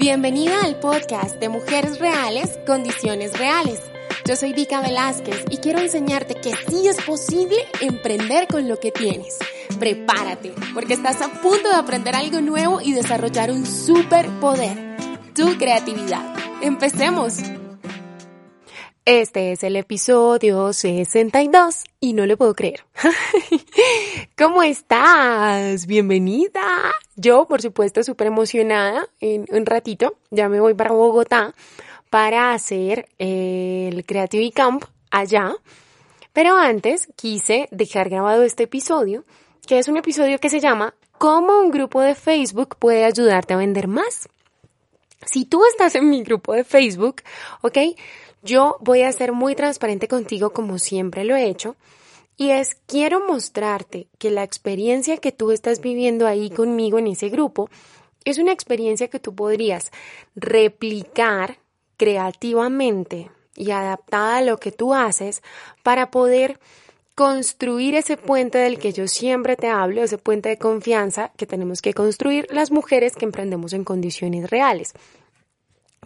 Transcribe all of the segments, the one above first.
Bienvenida al podcast de Mujeres Reales, Condiciones Reales. Yo soy Vika Velázquez y quiero enseñarte que sí es posible emprender con lo que tienes. Prepárate, porque estás a punto de aprender algo nuevo y desarrollar un superpoder, tu creatividad. Empecemos. Este es el episodio 62 y no le puedo creer. ¿Cómo estás? Bienvenida. Yo, por supuesto, súper emocionada. En un ratito ya me voy para Bogotá para hacer el Creativity Camp allá. Pero antes quise dejar grabado este episodio, que es un episodio que se llama ¿Cómo un grupo de Facebook puede ayudarte a vender más? Si tú estás en mi grupo de Facebook, ¿ok? Yo voy a ser muy transparente contigo como siempre lo he hecho. Y es, quiero mostrarte que la experiencia que tú estás viviendo ahí conmigo en ese grupo es una experiencia que tú podrías replicar creativamente y adaptada a lo que tú haces para poder construir ese puente del que yo siempre te hablo, ese puente de confianza que tenemos que construir las mujeres que emprendemos en condiciones reales.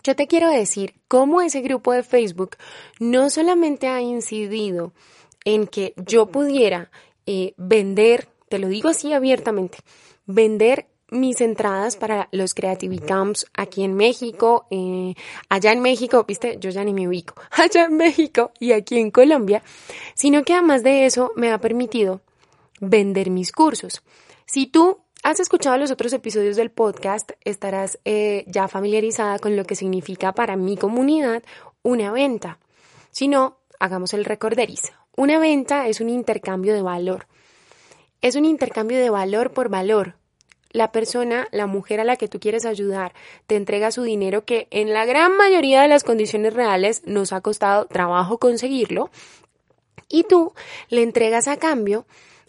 Yo te quiero decir cómo ese grupo de Facebook no solamente ha incidido en que yo pudiera eh, vender, te lo digo así abiertamente, vender mis entradas para los Creativity Camps aquí en México, eh, allá en México, viste, yo ya ni me ubico, allá en México y aquí en Colombia, sino que además de eso me ha permitido vender mis cursos. Si tú has escuchado los otros episodios del podcast, estarás eh, ya familiarizada con lo que significa para mi comunidad una venta. Si no, hagamos el recorderis. Una venta es un intercambio de valor. Es un intercambio de valor por valor. La persona, la mujer a la que tú quieres ayudar, te entrega su dinero que en la gran mayoría de las condiciones reales nos ha costado trabajo conseguirlo y tú le entregas a cambio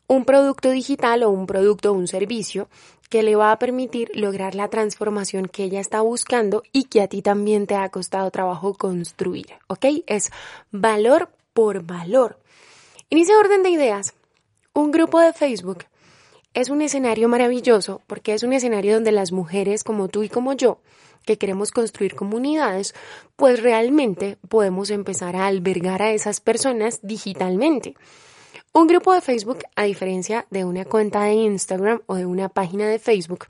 un producto digital o un producto o un servicio que le va a permitir lograr la transformación que ella está buscando y que a ti también te ha costado trabajo construir, ¿ok? Es valor por valor. En ese orden de ideas, un grupo de Facebook es un escenario maravilloso porque es un escenario donde las mujeres como tú y como yo, que queremos construir comunidades, pues realmente podemos empezar a albergar a esas personas digitalmente. Un grupo de Facebook, a diferencia de una cuenta de Instagram o de una página de Facebook,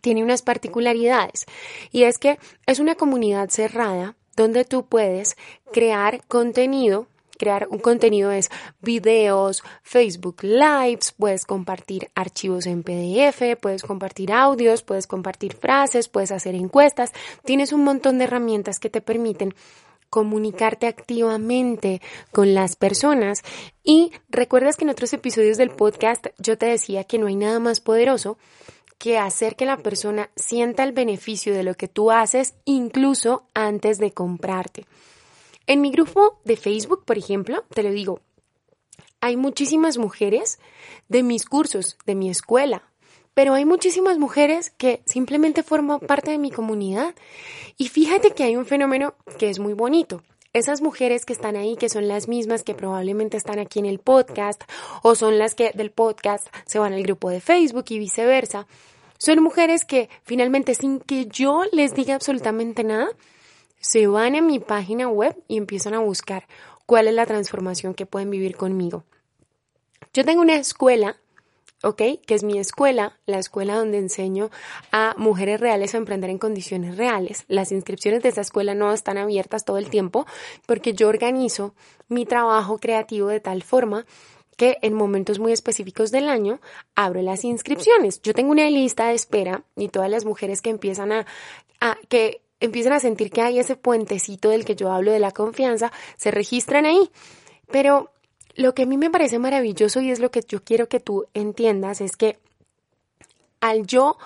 tiene unas particularidades y es que es una comunidad cerrada donde tú puedes crear contenido. Crear un contenido es videos, Facebook Lives, puedes compartir archivos en PDF, puedes compartir audios, puedes compartir frases, puedes hacer encuestas, tienes un montón de herramientas que te permiten comunicarte activamente con las personas. Y recuerdas que en otros episodios del podcast yo te decía que no hay nada más poderoso que hacer que la persona sienta el beneficio de lo que tú haces incluso antes de comprarte. En mi grupo de Facebook, por ejemplo, te lo digo, hay muchísimas mujeres de mis cursos, de mi escuela, pero hay muchísimas mujeres que simplemente forman parte de mi comunidad. Y fíjate que hay un fenómeno que es muy bonito. Esas mujeres que están ahí, que son las mismas que probablemente están aquí en el podcast, o son las que del podcast se van al grupo de Facebook y viceversa, son mujeres que finalmente sin que yo les diga absolutamente nada, se van a mi página web y empiezan a buscar cuál es la transformación que pueden vivir conmigo. Yo tengo una escuela ¿ok? Que es mi escuela, la escuela donde enseño a mujeres reales a emprender en condiciones reales. Las inscripciones de esa escuela no están abiertas todo el tiempo porque yo organizo mi trabajo creativo de tal forma que en momentos muy específicos del año abro las inscripciones. Yo tengo una lista de espera y todas las mujeres que empiezan a, a que empiezan a sentir que hay ese puentecito del que yo hablo de la confianza, se registran ahí. Pero lo que a mí me parece maravilloso y es lo que yo quiero que tú entiendas es que al yo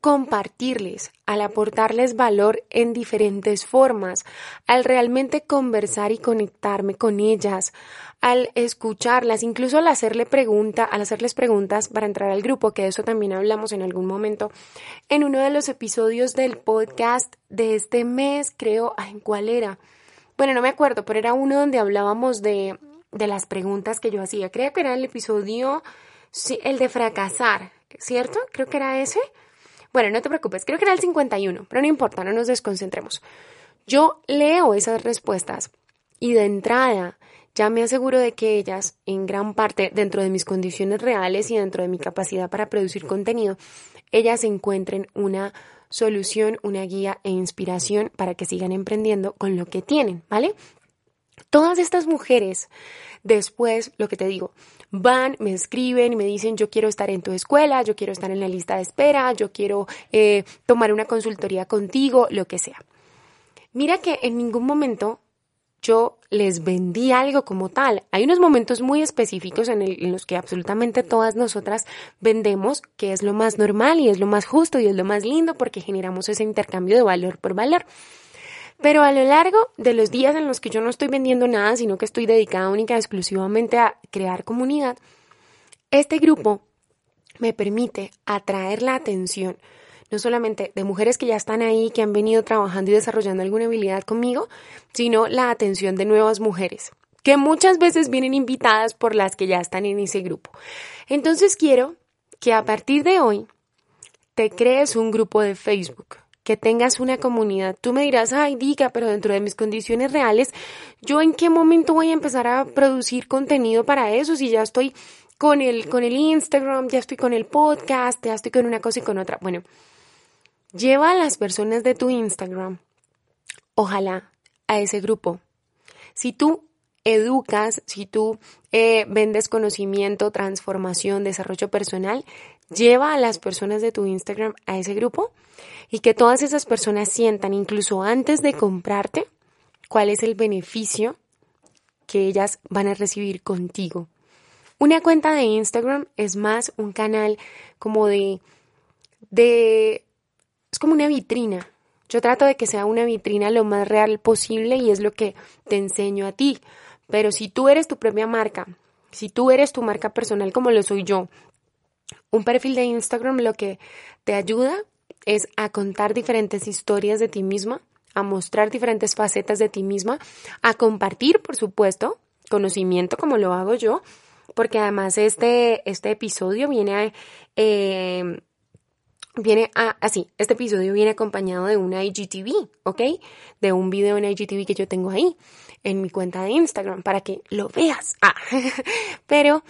compartirles, al aportarles valor en diferentes formas, al realmente conversar y conectarme con ellas, al escucharlas, incluso al hacerle pregunta, al hacerles preguntas para entrar al grupo, que de eso también hablamos en algún momento, en uno de los episodios del podcast de este mes, creo, ¿en cuál era? Bueno, no me acuerdo, pero era uno donde hablábamos de de las preguntas que yo hacía. Creo que era el episodio, sí, el de fracasar, ¿cierto? Creo que era ese. Bueno, no te preocupes, creo que era el 51, pero no importa, no nos desconcentremos. Yo leo esas respuestas y de entrada ya me aseguro de que ellas, en gran parte dentro de mis condiciones reales y dentro de mi capacidad para producir contenido, ellas encuentren una solución, una guía e inspiración para que sigan emprendiendo con lo que tienen, ¿vale? Todas estas mujeres, después, lo que te digo, van, me escriben y me dicen, yo quiero estar en tu escuela, yo quiero estar en la lista de espera, yo quiero eh, tomar una consultoría contigo, lo que sea. Mira que en ningún momento yo les vendí algo como tal. Hay unos momentos muy específicos en, en, los que absolutamente todas nosotras vendemos, que es lo más normal y es lo más justo y es lo más lindo porque generamos ese intercambio de valor por valor. Pero a lo largo de los días en los que yo no estoy vendiendo nada, sino que estoy dedicada única y exclusivamente a crear comunidad, este grupo me permite atraer la atención no solamente de mujeres que ya están ahí, que han venido trabajando y desarrollando alguna habilidad conmigo, sino la atención de nuevas mujeres, que muchas veces vienen invitadas por las que ya están en ese grupo. Entonces quiero que a partir de hoy te crees un grupo de Facebook, que tengas una comunidad. Tú me dirás, ay, diga, pero dentro de mis condiciones reales, ¿yo en qué momento voy a empezar a producir contenido para eso si ya estoy con el, con el Instagram, ya estoy con el podcast, ya estoy con una cosa y con otra? Bueno, Lleva a las personas de tu Instagram, ojalá, a ese grupo. Si tú educas, si tú eh, vendes conocimiento, transformación, desarrollo personal, lleva a las personas de tu Instagram a ese grupo y que todas esas personas sientan, incluso antes de comprarte, cuál es el beneficio que ellas van a recibir contigo. Una cuenta de Instagram es más un canal como de, de es como una vitrina. Yo trato de que sea una vitrina lo más real posible y es lo que te enseño a ti. Pero si tú eres tu propia marca, si tú eres tu marca personal como lo soy yo, un perfil de Instagram lo que te ayuda es a contar diferentes historias de ti misma, a mostrar diferentes facetas de ti misma, a compartir, por supuesto, conocimiento como lo hago yo, porque además este, este episodio viene a, eh, viene a, así, este episodio viene acompañado de una IGTV, ¿ok? De un video en IGTV que yo tengo ahí en mi cuenta de Instagram para que lo veas. Ah, pero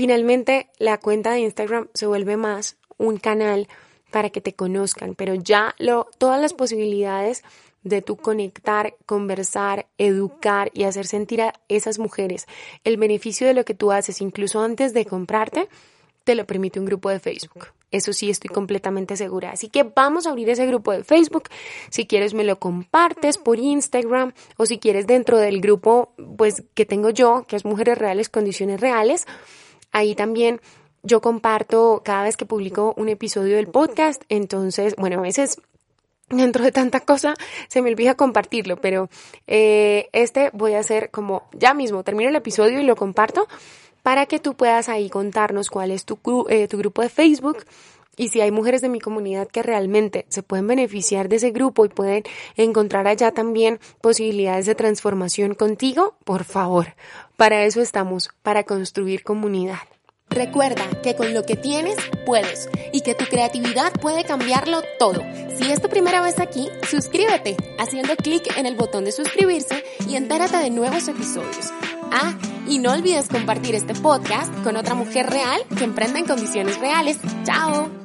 finalmente la cuenta de Instagram se vuelve más un canal para que te conozcan, pero ya lo, todas las posibilidades de tu conectar, conversar, educar y hacer sentir a esas mujeres el beneficio de lo que tú haces, incluso antes de comprarte, te lo permite un grupo de Facebook. Eso sí estoy completamente segura. Así que vamos a abrir ese grupo de Facebook. Si quieres me lo compartes por Instagram o si quieres dentro del grupo pues que tengo yo, que es Mujeres Reales, Condiciones Reales. Ahí también yo comparto cada vez que publico un episodio del podcast. Entonces, bueno, a veces dentro de tanta cosa se me olvida compartirlo, pero eh, este voy a hacer como ya mismo, termino el episodio y lo comparto para que tú puedas ahí contarnos cuál es tu, eh, tu grupo de Facebook y si hay mujeres de mi comunidad que realmente se pueden beneficiar de ese grupo y pueden encontrar allá también posibilidades de transformación contigo, por favor, para eso estamos, para construir comunidad. Recuerda que con lo que tienes puedes y que tu creatividad puede cambiarlo todo. Si es tu primera vez aquí, suscríbete haciendo clic en el botón de suscribirse y entérate de nuevos episodios. Ah, y no olvides compartir este podcast con otra mujer real que emprenda en condiciones reales. ¡Chao!